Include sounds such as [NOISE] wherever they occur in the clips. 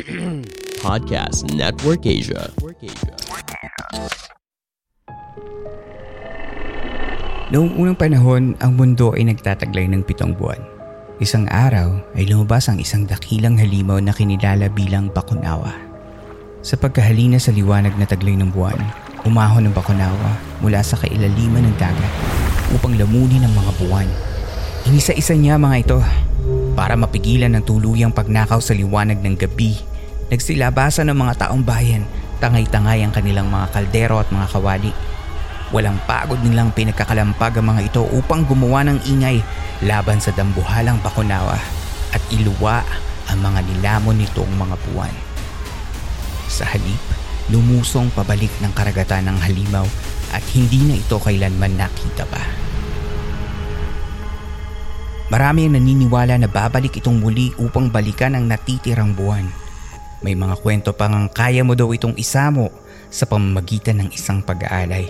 [CLEARS THROAT] Podcast Network Asia. Noong unang panahon, ang mundo ay nagtataglay ng pitong buwan. Isang araw ay lumabas ang isang dakilang halimaw na kinilala bilang Bakunawa. Sa pagkahalina sa liwanag na taglay ng buwan, umahon ng Bakunawa mula sa kailaliman ng dagat upang lamunin ang mga buwan. Inisa-isa niya mga ito para mapigilan ang tuluyang pagnakaw sa liwanag ng gabi. Nagsilabasan ng mga taong bayan, tangay-tangay ang kanilang mga kaldero at mga kawali. Walang pagod nilang pinagkakalampag ang mga ito upang gumawa ng ingay laban sa dambuhalang bakunawa at iluwa ang mga nilamon nitong mga buwan. Sa halip, lumusong pabalik ng karagatan ng halimaw at hindi na ito kailanman nakita pa. Marami ang naniniwala na babalik itong muli upang balikan ang natitirang buwan. May mga kwento pang ang kaya mo daw itong isamo sa pamamagitan ng isang pag-aalay.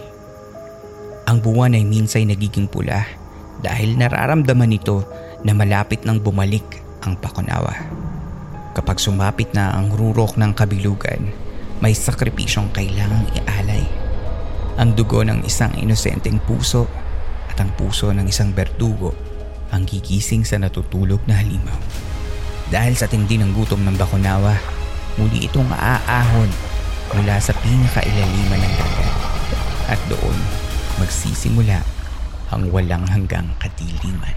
Ang buwan ay minsay nagiging pula dahil nararamdaman nito na malapit nang bumalik ang pakunawa. Kapag sumapit na ang rurok ng kabilugan, may sakripisyong kailangang ialay. Ang dugo ng isang inosenteng puso at ang puso ng isang berdugo ang gigising sa natutulog na halimaw. Dahil sa tindi ng gutom ng bakunawa, muli itong aahon mula sa pinakailaliman ng dagat. At doon, magsisimula ang walang hanggang kadiliman.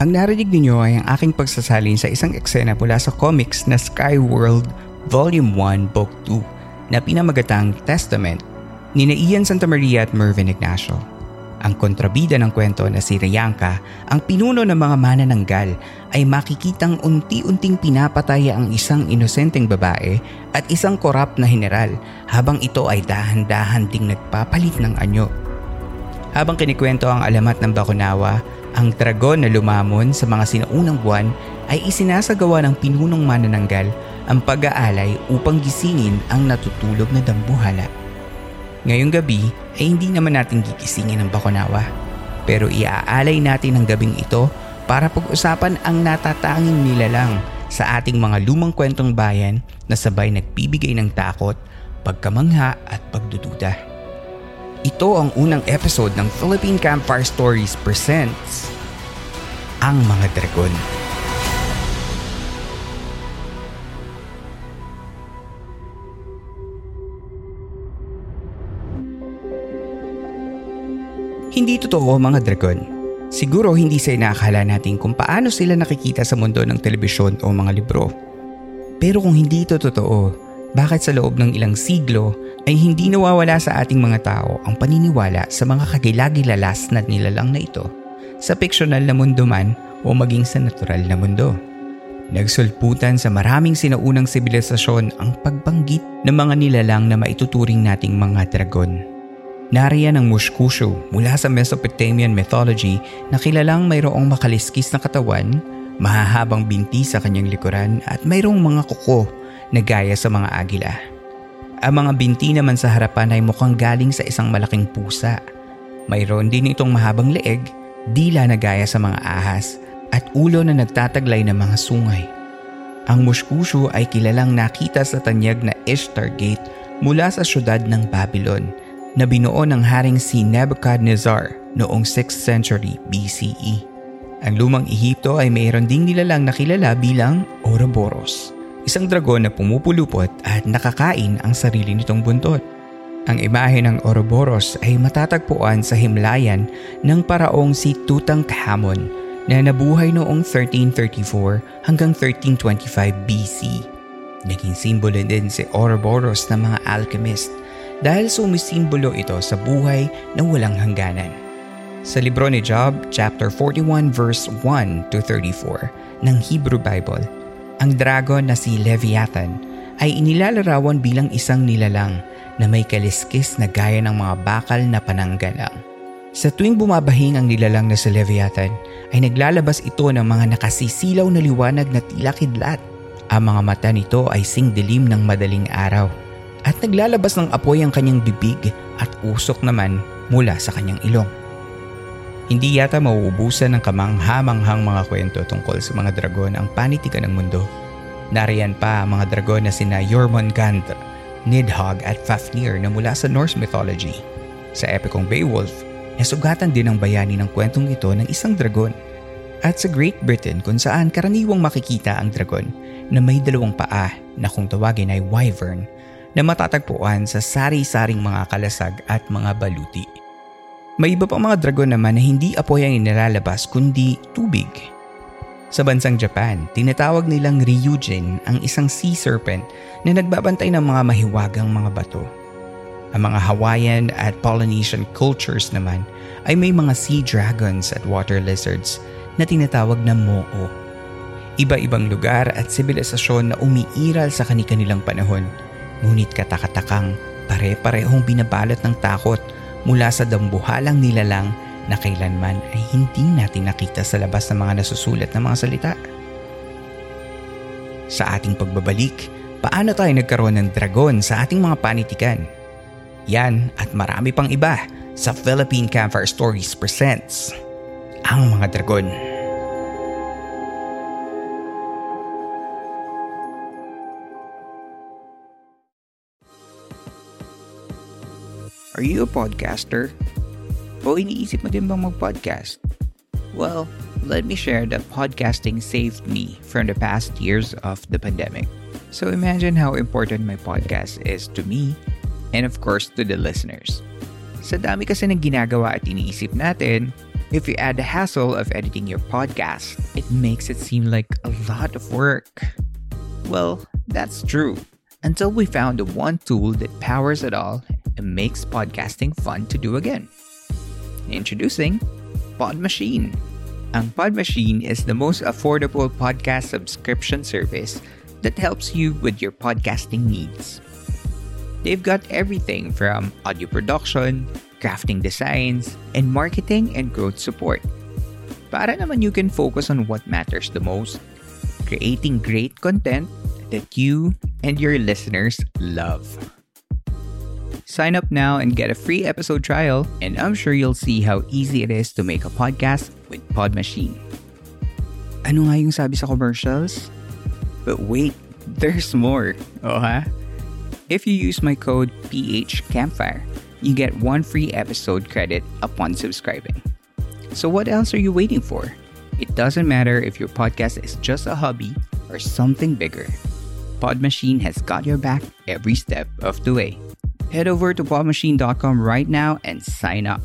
Ang narinig ninyo ay ang aking pagsasalin sa isang eksena mula sa comics na Sky World Volume 1 Book 2 na pinamagatang Testament ni na Ian Santa Maria at Mervyn Ignacio. Ang kontrabida ng kwento na si Rayanka, ang pinuno ng mga manananggal, ay makikitang unti-unting pinapatay ang isang inosenteng babae at isang korap na general habang ito ay dahan-dahan ding nagpapalit ng anyo. Habang kinikwento ang alamat ng Bakunawa, ang dragon na lumamon sa mga sinaunang buwan ay isinasagawa ng pinunong manananggal ang pag-aalay upang gisingin ang natutulog na dambuhala. Ngayong gabi ay hindi naman natin gigisingin ang Bakunawa. Pero iaalay natin ang gabing ito para pag-usapan ang natatanging nilalang sa ating mga lumang kwentong bayan na sabay nagbibigay ng takot, pagkamangha at pagdududa. Ito ang unang episode ng Philippine Campfire Stories presents Ang Mga Dragon. Hindi totoo mga dragon. Siguro hindi sa inaakala natin kung paano sila nakikita sa mundo ng telebisyon o mga libro. Pero kung hindi ito totoo, bakit sa loob ng ilang siglo ay hindi nawawala sa ating mga tao ang paniniwala sa mga kagilagilalas na nilalang na ito sa fiksyonal na mundo man o maging sa natural na mundo. Nagsulputan sa maraming sinaunang sibilisasyon ang pagbanggit ng mga nilalang na maituturing nating mga dragon. Nariyan ang Mushkushu mula sa Mesopotamian mythology na kilalang mayroong makaliskis na katawan, mahahabang binti sa kanyang likuran at mayroong mga kuko na gaya sa mga agila. Ang mga binti naman sa harapan ay mukhang galing sa isang malaking pusa. Mayroon din itong mahabang leeg, dila na gaya sa mga ahas at ulo na nagtataglay ng mga sungay. Ang Mushkushu ay kilalang nakita sa tanyag na Ishtar Gate mula sa syudad ng Babylon na binuo ng haring si Nebuchadnezzar noong 6th century BCE. Ang lumang Ehipto ay mayroon ding nilalang na kilala bilang Ouroboros, isang dragon na pumupulupot at nakakain ang sarili nitong buntot. Ang imahe ng Ouroboros ay matatagpuan sa himlayan ng paraong si Tutankhamun na nabuhay noong 1334 hanggang 1325 BC. Naging simbolo din si Ouroboros ng mga alchemist dahil sumisimbolo ito sa buhay na walang hangganan. Sa libro ni Job, chapter 41 verse 1 to 34 ng Hebrew Bible, ang dragon na si Leviathan ay inilalarawan bilang isang nilalang na may kaliskis na gaya ng mga bakal na pananggalang. Sa tuwing bumabahing ang nilalang na si Leviathan, ay naglalabas ito ng mga nakasisilaw na liwanag na tila kidlat ang mga mata nito ay singdilim ng madaling araw at naglalabas ng apoy ang kanyang bibig at usok naman mula sa kanyang ilong. Hindi yata mauubusan ng kamanghamanghang mga kwento tungkol sa mga dragon ang panitikan ng mundo. Nariyan pa ang mga dragon na sina Jormungandr, Nidhogg at Fafnir na mula sa Norse mythology. Sa epikong Beowulf, nasugatan din ang bayani ng kwentong ito ng isang dragon. At sa Great Britain kung saan karaniwang makikita ang dragon na may dalawang paa na kung tawagin ay wyvern na matatagpuan sa sari-saring mga kalasag at mga baluti. May iba pang mga dragon naman na hindi apoy ang inilalabas kundi tubig. Sa bansang Japan, tinatawag nilang Ryujin ang isang sea serpent na nagbabantay ng mga mahiwagang mga bato. Ang mga Hawaiian at Polynesian cultures naman ay may mga sea dragons at water lizards na tinatawag na mo'o Iba-ibang lugar at sibilisasyon na umiiral sa kanilang panahon. Ngunit katakatakang pare-parehong binabalot ng takot mula sa dambuhalang nilalang na kailanman ay hindi natin nakita sa labas ng mga nasusulat na mga salita. Sa ating pagbabalik, paano tayo nagkaroon ng dragon sa ating mga panitikan? Yan at marami pang iba sa Philippine Campfire Stories presents ang mga dragon. Are you a podcaster? O iniisip mo din bang mag-podcast? Well, let me share that podcasting saved me from the past years of the pandemic. So imagine how important my podcast is to me and of course to the listeners. Sa dami kasi ng ginagawa at iniisip natin, if you add the hassle of editing your podcast, it makes it seem like a lot of work. Well, that's true. Until we found the one tool that powers it all makes podcasting fun to do again. Introducing Pod Machine. Ang Pod Machine is the most affordable podcast subscription service that helps you with your podcasting needs. They've got everything from audio production, crafting designs, and marketing and growth support. Para naman you can focus on what matters the most, creating great content that you and your listeners love. Sign up now and get a free episode trial, and I'm sure you'll see how easy it is to make a podcast with Pod Machine. Ano nga yung sabi sa commercials? But wait, there's more. Oh ha? If you use my code PH Campfire, you get one free episode credit upon subscribing. So what else are you waiting for? It doesn't matter if your podcast is just a hobby or something bigger. Pod Machine has got your back every step of the way. Head over to podmachine.com right now and sign up.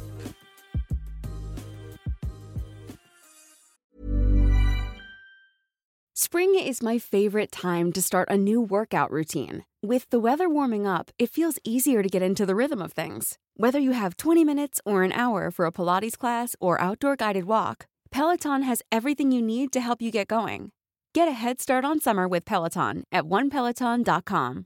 Spring is my favorite time to start a new workout routine. With the weather warming up, it feels easier to get into the rhythm of things. Whether you have 20 minutes or an hour for a Pilates class or outdoor guided walk, Peloton has everything you need to help you get going. Get a head start on summer with Peloton at onepeloton.com.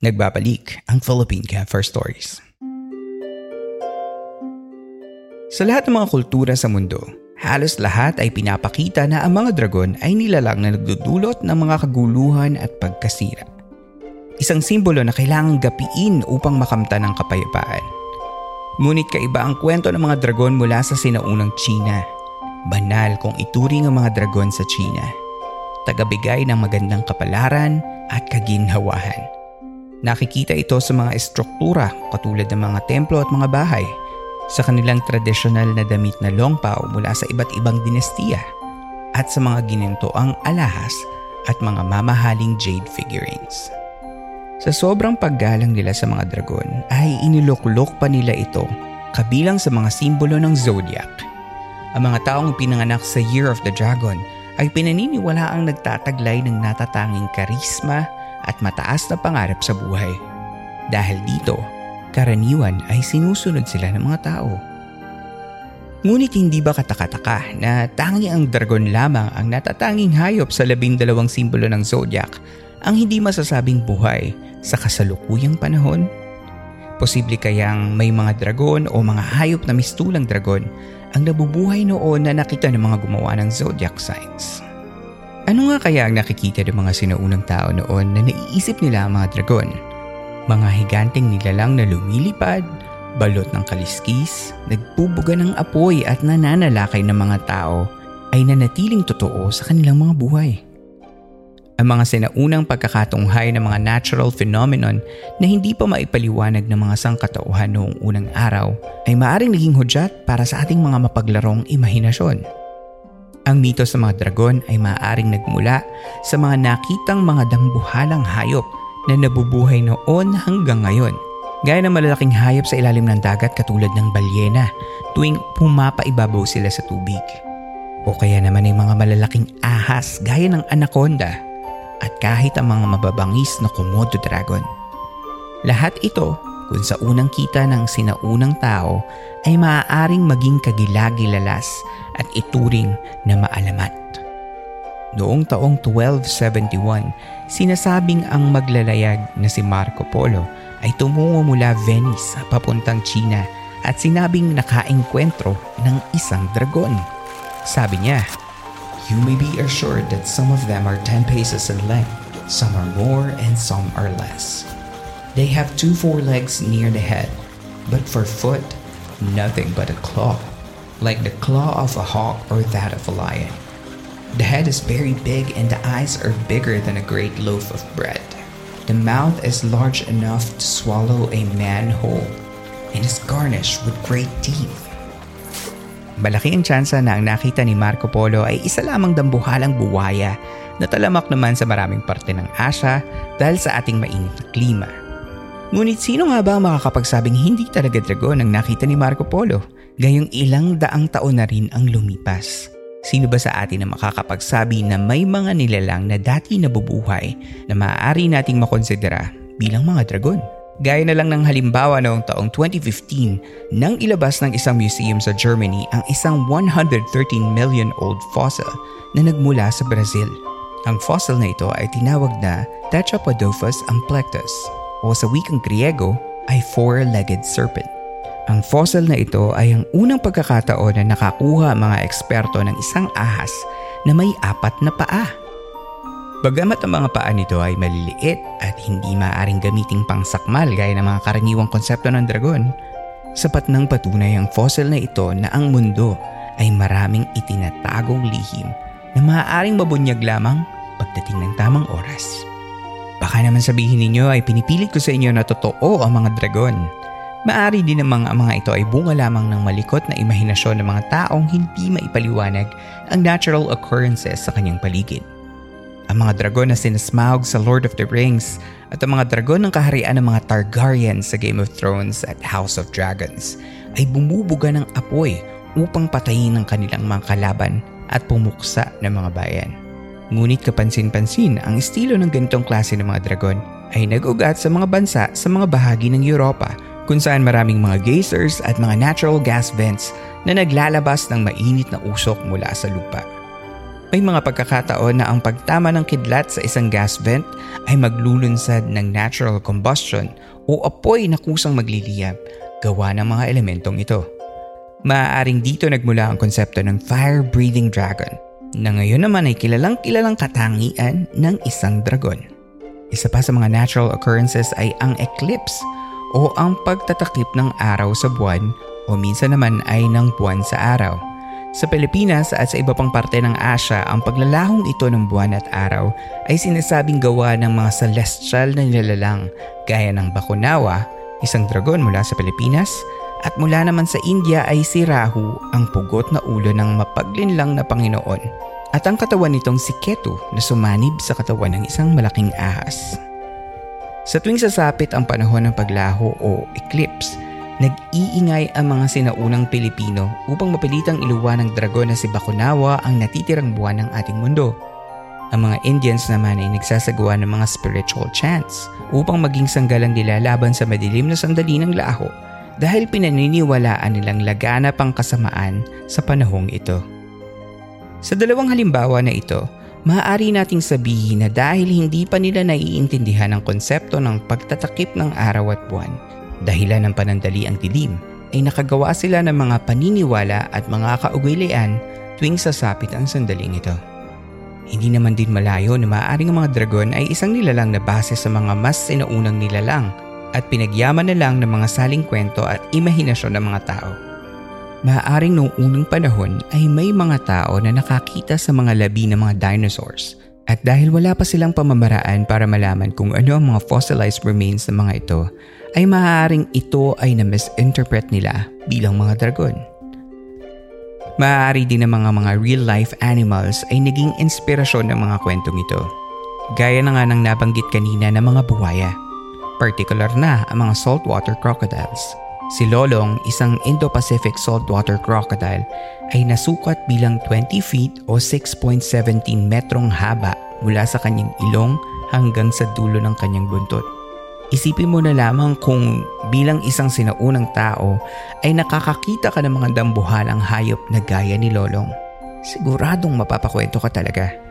Nagbabalik ang Philippine Campfire Stories. Sa lahat ng mga kultura sa mundo, halos lahat ay pinapakita na ang mga dragon ay nilalang na nagdudulot ng mga kaguluhan at pagkasira. Isang simbolo na kailangang gapiin upang makamta ng kapayapaan. Ngunit kaiba ang kwento ng mga dragon mula sa sinaunang China. banal kung ituring ang mga dragon sa China. Tagabigay ng magandang kapalaran at kaginhawahan. Nakikita ito sa mga estruktura katulad ng mga templo at mga bahay, sa kanilang tradisyonal na damit na longpao mula sa iba't ibang dinastiya, at sa mga ginintoang alahas at mga mamahaling jade figurines. Sa sobrang paggalang nila sa mga dragon ay iniluklok pa nila ito kabilang sa mga simbolo ng zodiac. Ang mga taong pinanganak sa Year of the Dragon ay pinaniniwala ang nagtataglay ng natatanging karisma at mataas na pangarap sa buhay. Dahil dito, karaniwan ay sinusunod sila ng mga tao. Ngunit hindi ba katakataka na tangi ang dragon lamang ang natatanging hayop sa labindalawang simbolo ng zodiac ang hindi masasabing buhay sa kasalukuyang panahon? Posible kayang may mga dragon o mga hayop na mistulang dragon ang nabubuhay noon na nakita ng mga gumawa ng zodiac signs. Ano nga kaya ang nakikita ng mga sinaunang tao noon na naiisip nila ang mga dragon? Mga higanteng nilalang na lumilipad, balot ng kaliskis, nagbubuga ng apoy at nananalakay ng mga tao ay nanatiling totoo sa kanilang mga buhay. Ang mga sinaunang pagkakatunghay ng mga natural phenomenon na hindi pa maipaliwanag ng mga sangkatauhan noong unang araw ay maaring naging hudyat para sa ating mga mapaglarong imahinasyon. Ang mito sa mga dragon ay maaaring nagmula sa mga nakitang mga dambuhalang hayop na nabubuhay noon hanggang ngayon. Gaya ng malalaking hayop sa ilalim ng dagat katulad ng balyena tuwing pumapaibabaw sila sa tubig. O kaya naman ay mga malalaking ahas gaya ng anaconda at kahit ang mga mababangis na Komodo Dragon. Lahat ito kung sa unang kita ng sinaunang tao ay maaaring maging kagilagilalas at ituring na maalamat. Noong taong 1271, sinasabing ang maglalayag na si Marco Polo ay tumungo mula Venice papuntang China at sinabing nakaengkwentro ng isang dragon. Sabi niya, You may be assured that some of them are 10 paces in length, some are more and some are less. They have two forelegs near the head, but for foot, nothing but a claw, like the claw of a hawk or that of a lion. The head is very big and the eyes are bigger than a great loaf of bread. The mouth is large enough to swallow a man whole and is garnished with great teeth. Malaki ang tsansa na ang nakita ni Marco Polo ay isa lamang dambuhalang buwaya na talamak naman sa maraming parte ng Asya dahil sa ating mainit na klima. Ngunit sino nga ba ang makakapagsabing hindi talaga dragon ang nakita ni Marco Polo? Gayong ilang daang taon na rin ang lumipas. Sino ba sa atin na makakapagsabi na may mga nilalang na dati nabubuhay na maaari nating makonsidera bilang mga dragon? Gaya na lang ng halimbawa noong taong 2015 nang ilabas ng isang museum sa Germany ang isang 113 million old fossil na nagmula sa Brazil. Ang fossil na ito ay tinawag na Tetrapodopus amplectus o sa wikang Griego ay four-legged serpent. Ang fossil na ito ay ang unang pagkakataon na nakakuha mga eksperto ng isang ahas na may apat na paa. Bagamat ang mga paa nito ay maliliit at hindi maaaring gamiting pangsakmal gaya ng mga karaniwang konsepto ng dragon, sapat nang patunay ang fossil na ito na ang mundo ay maraming itinatagong lihim na maaaring mabunyag lamang pagdating ng tamang oras. Baka naman sabihin ninyo ay pinipilit ko sa inyo na totoo ang mga dragon. Maari din namang ang mga ito ay bunga lamang ng malikot na imahinasyon ng mga taong hindi maipaliwanag ang natural occurrences sa kanyang paligid ang mga dragon na sinasmahog sa Lord of the Rings at ang mga dragon ng kaharian ng mga Targaryen sa Game of Thrones at House of Dragons ay bumubuga ng apoy upang patayin ang kanilang mga kalaban at pumuksa ng mga bayan. Ngunit kapansin-pansin ang estilo ng ganitong klase ng mga dragon ay nag-ugat sa mga bansa sa mga bahagi ng Europa kung saan maraming mga geysers at mga natural gas vents na naglalabas ng mainit na usok mula sa lupa. May mga pagkakataon na ang pagtama ng kidlat sa isang gas vent ay maglulunsad ng natural combustion o apoy na kusang magliliyab gawa ng mga elementong ito. Maaaring dito nagmula ang konsepto ng fire-breathing dragon na ngayon naman ay kilalang kilalang katangian ng isang dragon. Isa pa sa mga natural occurrences ay ang eclipse o ang pagtatakip ng araw sa buwan o minsan naman ay ng buwan sa araw Sa Pilipinas at sa iba pang parte ng Asya, ang paglalahong ito ng buwan at araw ay sinasabing gawa ng mga celestial na nilalang gaya ng Bakunawa, isang dragon mula sa Pilipinas, at mula naman sa India ay si Rahu, ang pugot na ulo ng mapaglinlang na Panginoon. At ang katawan nitong si Ketu na sumanib sa katawan ng isang malaking ahas. Sa tuwing sasapit ang panahon ng paglaho o eclipse, nag-iingay ang mga sinaunang Pilipino upang mapilitang iluwa ng dragon na si Bakunawa ang natitirang buwan ng ating mundo. Ang mga Indians naman ay nagsasagawa ng mga spiritual chants upang maging sanggalang nila laban sa madilim na sandali ng laho dahil pinaniniwalaan nilang laganap ang kasamaan sa panahong ito. Sa dalawang halimbawa na ito, maaari nating sabihin na dahil hindi pa nila naiintindihan ang konsepto ng pagtatakip ng araw at buwan, Dahilan ng panandali ang dilim ay nakagawa sila ng mga paniniwala at mga kaugalian tuwing sasapit ang sandaling ito. Hindi naman din malayo na maaaring ang mga dragon ay isang nilalang na base sa mga mas sinaunang nilalang at pinagyaman na lang ng mga saling kwento at imahinasyon ng mga tao. Maaaring noong unang panahon ay may mga tao na nakakita sa mga labi ng mga dinosaurs at dahil wala pa silang pamamaraan para malaman kung ano ang mga fossilized remains ng mga ito, ay maaaring ito ay na-misinterpret nila bilang mga dragon. Maaari din ng mga mga real-life animals ay naging inspirasyon ng mga kwentong ito. Gaya na nga ng nabanggit kanina ng mga buwaya. Particular na ang mga saltwater crocodiles. Si Lolong, isang Indo-Pacific saltwater crocodile, ay nasukat bilang 20 feet o 6.17 metrong haba mula sa kanyang ilong hanggang sa dulo ng kanyang buntot. Isipin mo na lamang kung bilang isang sinaunang tao ay nakakakita ka ng mga dambuhalang hayop na gaya ni Lolong. Siguradong mapapakwento ka talaga.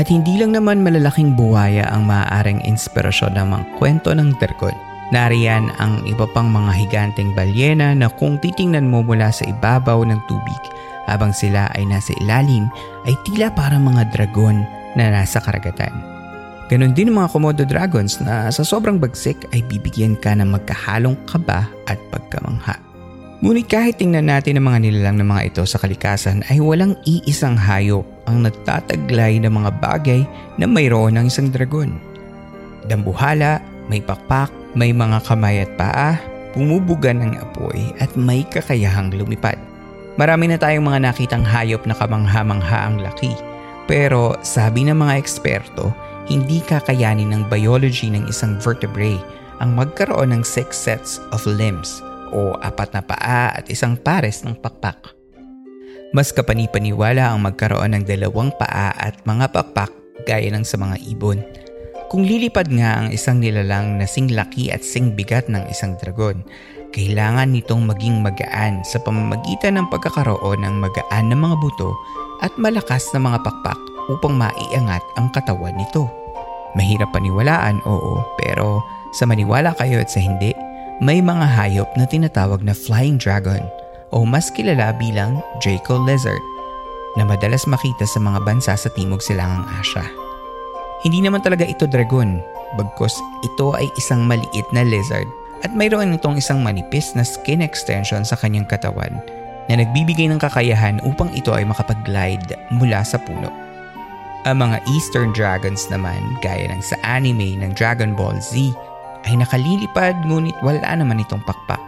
At hindi lang naman malalaking buwaya ang maaaring inspirasyon ng mga kwento ng dragon. Nariyan ang iba pang mga higanteng balyena na kung titingnan mo mula sa ibabaw ng tubig habang sila ay nasa ilalim ay tila parang mga dragon na nasa karagatan. Ganon din mga Komodo Dragons na sa sobrang bagsik ay bibigyan ka ng magkahalong kaba at pagkamangha. Ngunit kahit tingnan natin ang mga nilalang ng mga ito sa kalikasan ay walang iisang hayop ang nagtataglay ng mga bagay na mayroon ng isang dragon. Dambuhala, may pakpak, may mga kamay at paa, bumubuga ng apoy at may kakayahang lumipad. Marami na tayong mga nakitang hayop na kamangha-mangha ang laki. Pero sabi ng mga eksperto, hindi kakayanin ng biology ng isang vertebrae ang magkaroon ng six sets of limbs o apat na paa at isang pares ng pakpak. Mas kapanipaniwala ang magkaroon ng dalawang paa at mga pakpak gaya ng sa mga ibon. Kung lilipad nga ang isang nilalang na sing laki at sing bigat ng isang dragon, kailangan nitong maging magaan sa pamamagitan ng pagkakaroon ng magaan na mga buto at malakas na mga pakpak upang maiangat ang katawan nito. Mahirap paniwalaan, oo, pero sa maniwala kayo at sa hindi, may mga hayop na tinatawag na flying dragon o mas kilala bilang Draco lizard na madalas makita sa mga bansa sa Timog Silangang Asya. Hindi naman talaga ito dragon, bagkos ito ay isang maliit na lizard at mayroon itong isang manipis na skin extension sa kanyang katawan na nagbibigay ng kakayahan upang ito ay makapag-glide mula sa puno. Ang mga Eastern Dragons naman, gaya ng sa anime ng Dragon Ball Z, ay nakalilipad ngunit wala naman itong pakpak.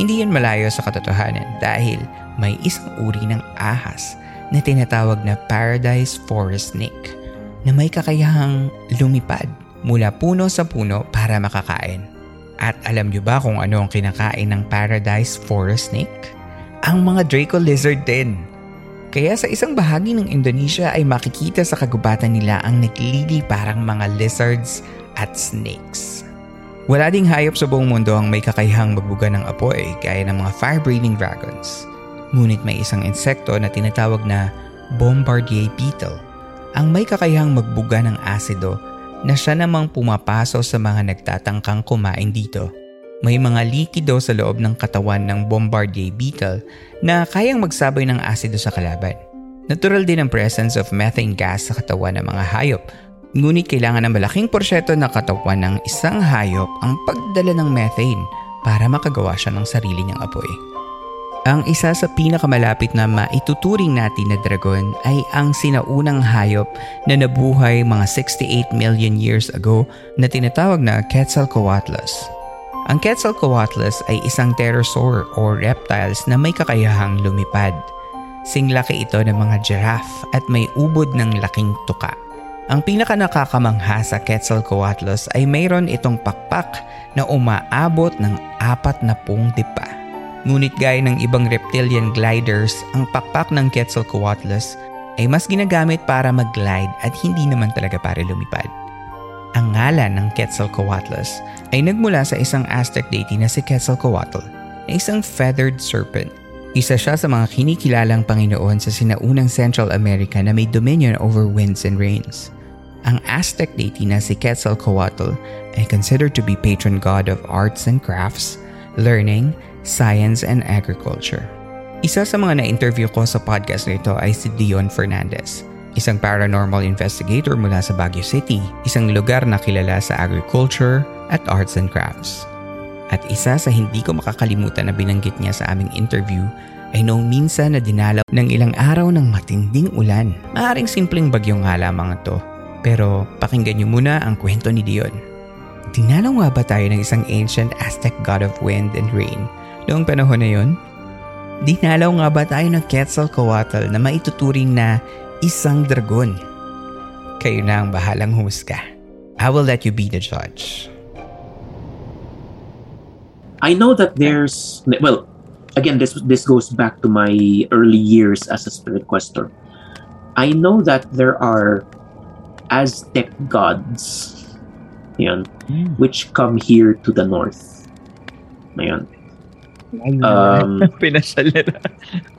Hindi yan malayo sa katotohanan dahil may isang uri ng ahas na tinatawag na Paradise Forest Snake na may kakayahang lumipad mula puno sa puno para makakain. At alam nyo ba kung ano ang kinakain ng Paradise Forest Snake? Ang mga Draco Lizard din kaya sa isang bahagi ng Indonesia ay makikita sa kagubatan nila ang naglili parang mga lizards at snakes. Wala ding hayop sa buong mundo ang may kakayahang magbuga ng apoy gaya ng mga fire-breathing dragons. Ngunit may isang insekto na tinatawag na bombardier beetle ang may kakayahang magbuga ng asido na siya namang pumapaso sa mga nagtatangkang kumain dito. May mga likido sa loob ng katawan ng Bombardier beetle na kayang magsabay ng asido sa kalaban. Natural din ang presence of methane gas sa katawan ng mga hayop, ngunit kailangan ng malaking porsyeto ng katawan ng isang hayop ang pagdala ng methane para makagawa siya ng sarili niyang apoy. Ang isa sa pinakamalapit na maituturing natin na dragon ay ang sinaunang hayop na nabuhay mga 68 million years ago na tinatawag na Quetzalcoatlus. Ang Quetzalcoatlus ay isang pterosaur o reptiles na may kakayahang lumipad. Singlaki ito ng mga giraffe at may ubod ng laking tuka. Ang pinaka nakakamangha sa Quetzalcoatlus ay mayroon itong pakpak na umaabot ng apat na pung dipa. Ngunit gaya ng ibang reptilian gliders, ang pakpak ng Quetzalcoatlus ay mas ginagamit para mag-glide at hindi naman talaga para lumipad. Ang ngalan ng Quetzalcoatlus ay nagmula sa isang Aztec deity na si Quetzalcoatl na isang feathered serpent. Isa siya sa mga kinikilalang Panginoon sa sinaunang Central America na may dominion over winds and rains. Ang Aztec deity na si Quetzalcoatl ay considered to be patron god of arts and crafts, learning, science, and agriculture. Isa sa mga na-interview ko sa podcast na ito ay si Dion Fernandez, isang paranormal investigator mula sa Baguio City, isang lugar na kilala sa agriculture at arts and crafts. At isa sa hindi ko makakalimutan na binanggit niya sa aming interview ay noong minsan na dinalaw ng ilang araw ng matinding ulan. Maaring simpleng bagyong nga lamang ito. Pero pakinggan niyo muna ang kwento ni Dion. Dinalaw nga ba tayo ng isang ancient Aztec god of wind and rain Noong panahon na yon, dinalaw nga ba tayo ng Quetzalcoatl na maituturing na isang dragon? Kayo na ang bahalang humusga. I will let you be the judge. I know that there's well, again this this goes back to my early years as a spirit quester. I know that there are Aztec gods, yan, mm. which come here to the north. Ayan. Um, [LAUGHS] Pinasyal nila.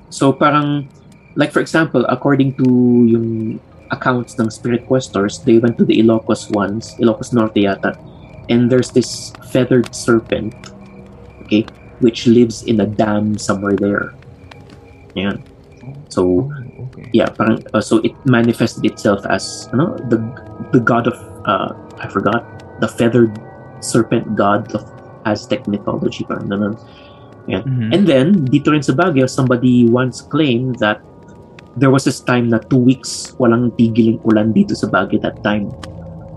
so parang, like for example, according to yung accounts ng Spirit Questors, they went to the Ilocos once, Ilocos Norte yata, and there's this feathered serpent, okay, which lives in a dam somewhere there. Ayan. So, okay. yeah, parang, uh, so it manifested itself as, ano, the, the god of, uh, I forgot, the feathered serpent god of Aztec mythology, parang naman. Yan. Mm-hmm. And then, dito rin sa Baguio, somebody once claimed that there was this time na two weeks walang tigiling ulan dito sa Baguio that time.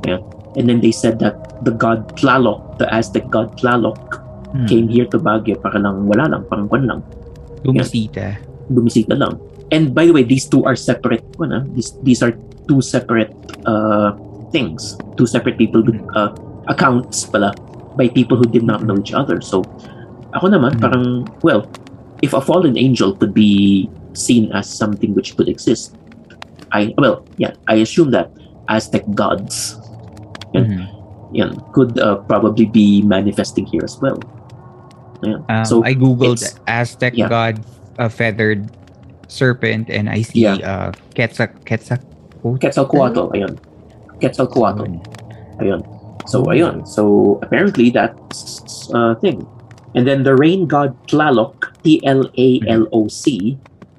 Yan. And then they said that the god Tlaloc, the Aztec god Tlaloc, mm-hmm. came here to Baguio para lang wala lang, parang kwan lang. Bumisita. Yan. Bumisita lang. And by the way, these two are separate. Ano, these, these are two separate uh, things. Two separate people, uh, accounts pala by people who did not know each other. So, Ako naman, mm-hmm. parang, well, if a fallen angel could be seen as something which could exist, I, well, yeah, I assume that Aztec gods yan, mm-hmm. yan, could uh, probably be manifesting here as well. Um, so I googled Aztec yeah. god uh, feathered serpent and I see yeah. uh, Quetzal Quetzal Quetzalcoatl, ayun. Quetzalcoatl. Ayun. So ayun. So apparently that's a uh, thing. And then the rain god Tlaloc, T-L-A-L-O-C,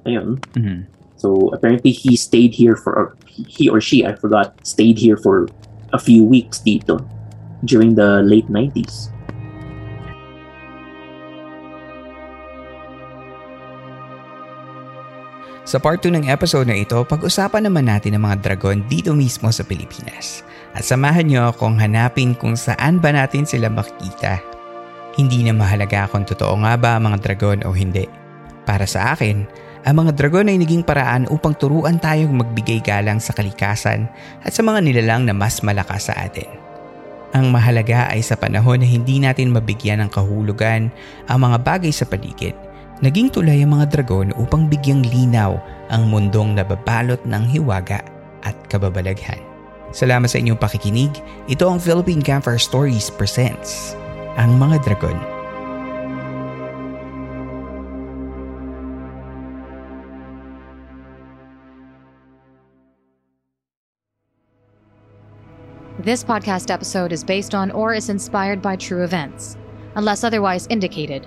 ayun. Mm-hmm. So apparently he stayed here for, he or she, I forgot, stayed here for a few weeks dito during the late 90s. Sa part 2 ng episode na ito, pag-usapan naman natin ang mga dragon dito mismo sa Pilipinas. At samahan niyo akong hanapin kung saan ba natin sila makikita hindi na mahalaga kung totoo nga ba ang mga dragon o hindi. Para sa akin, ang mga dragon ay naging paraan upang turuan tayong magbigay galang sa kalikasan at sa mga nilalang na mas malakas sa atin. Ang mahalaga ay sa panahon na hindi natin mabigyan ng kahulugan ang mga bagay sa paligid, naging tulay ang mga dragon upang bigyang linaw ang mundong nababalot ng hiwaga at kababalaghan. Salamat sa inyong pakikinig. Ito ang Philippine Campfire Stories Presents ang mga dragon. This podcast episode is based on or is inspired by true events. Unless otherwise indicated,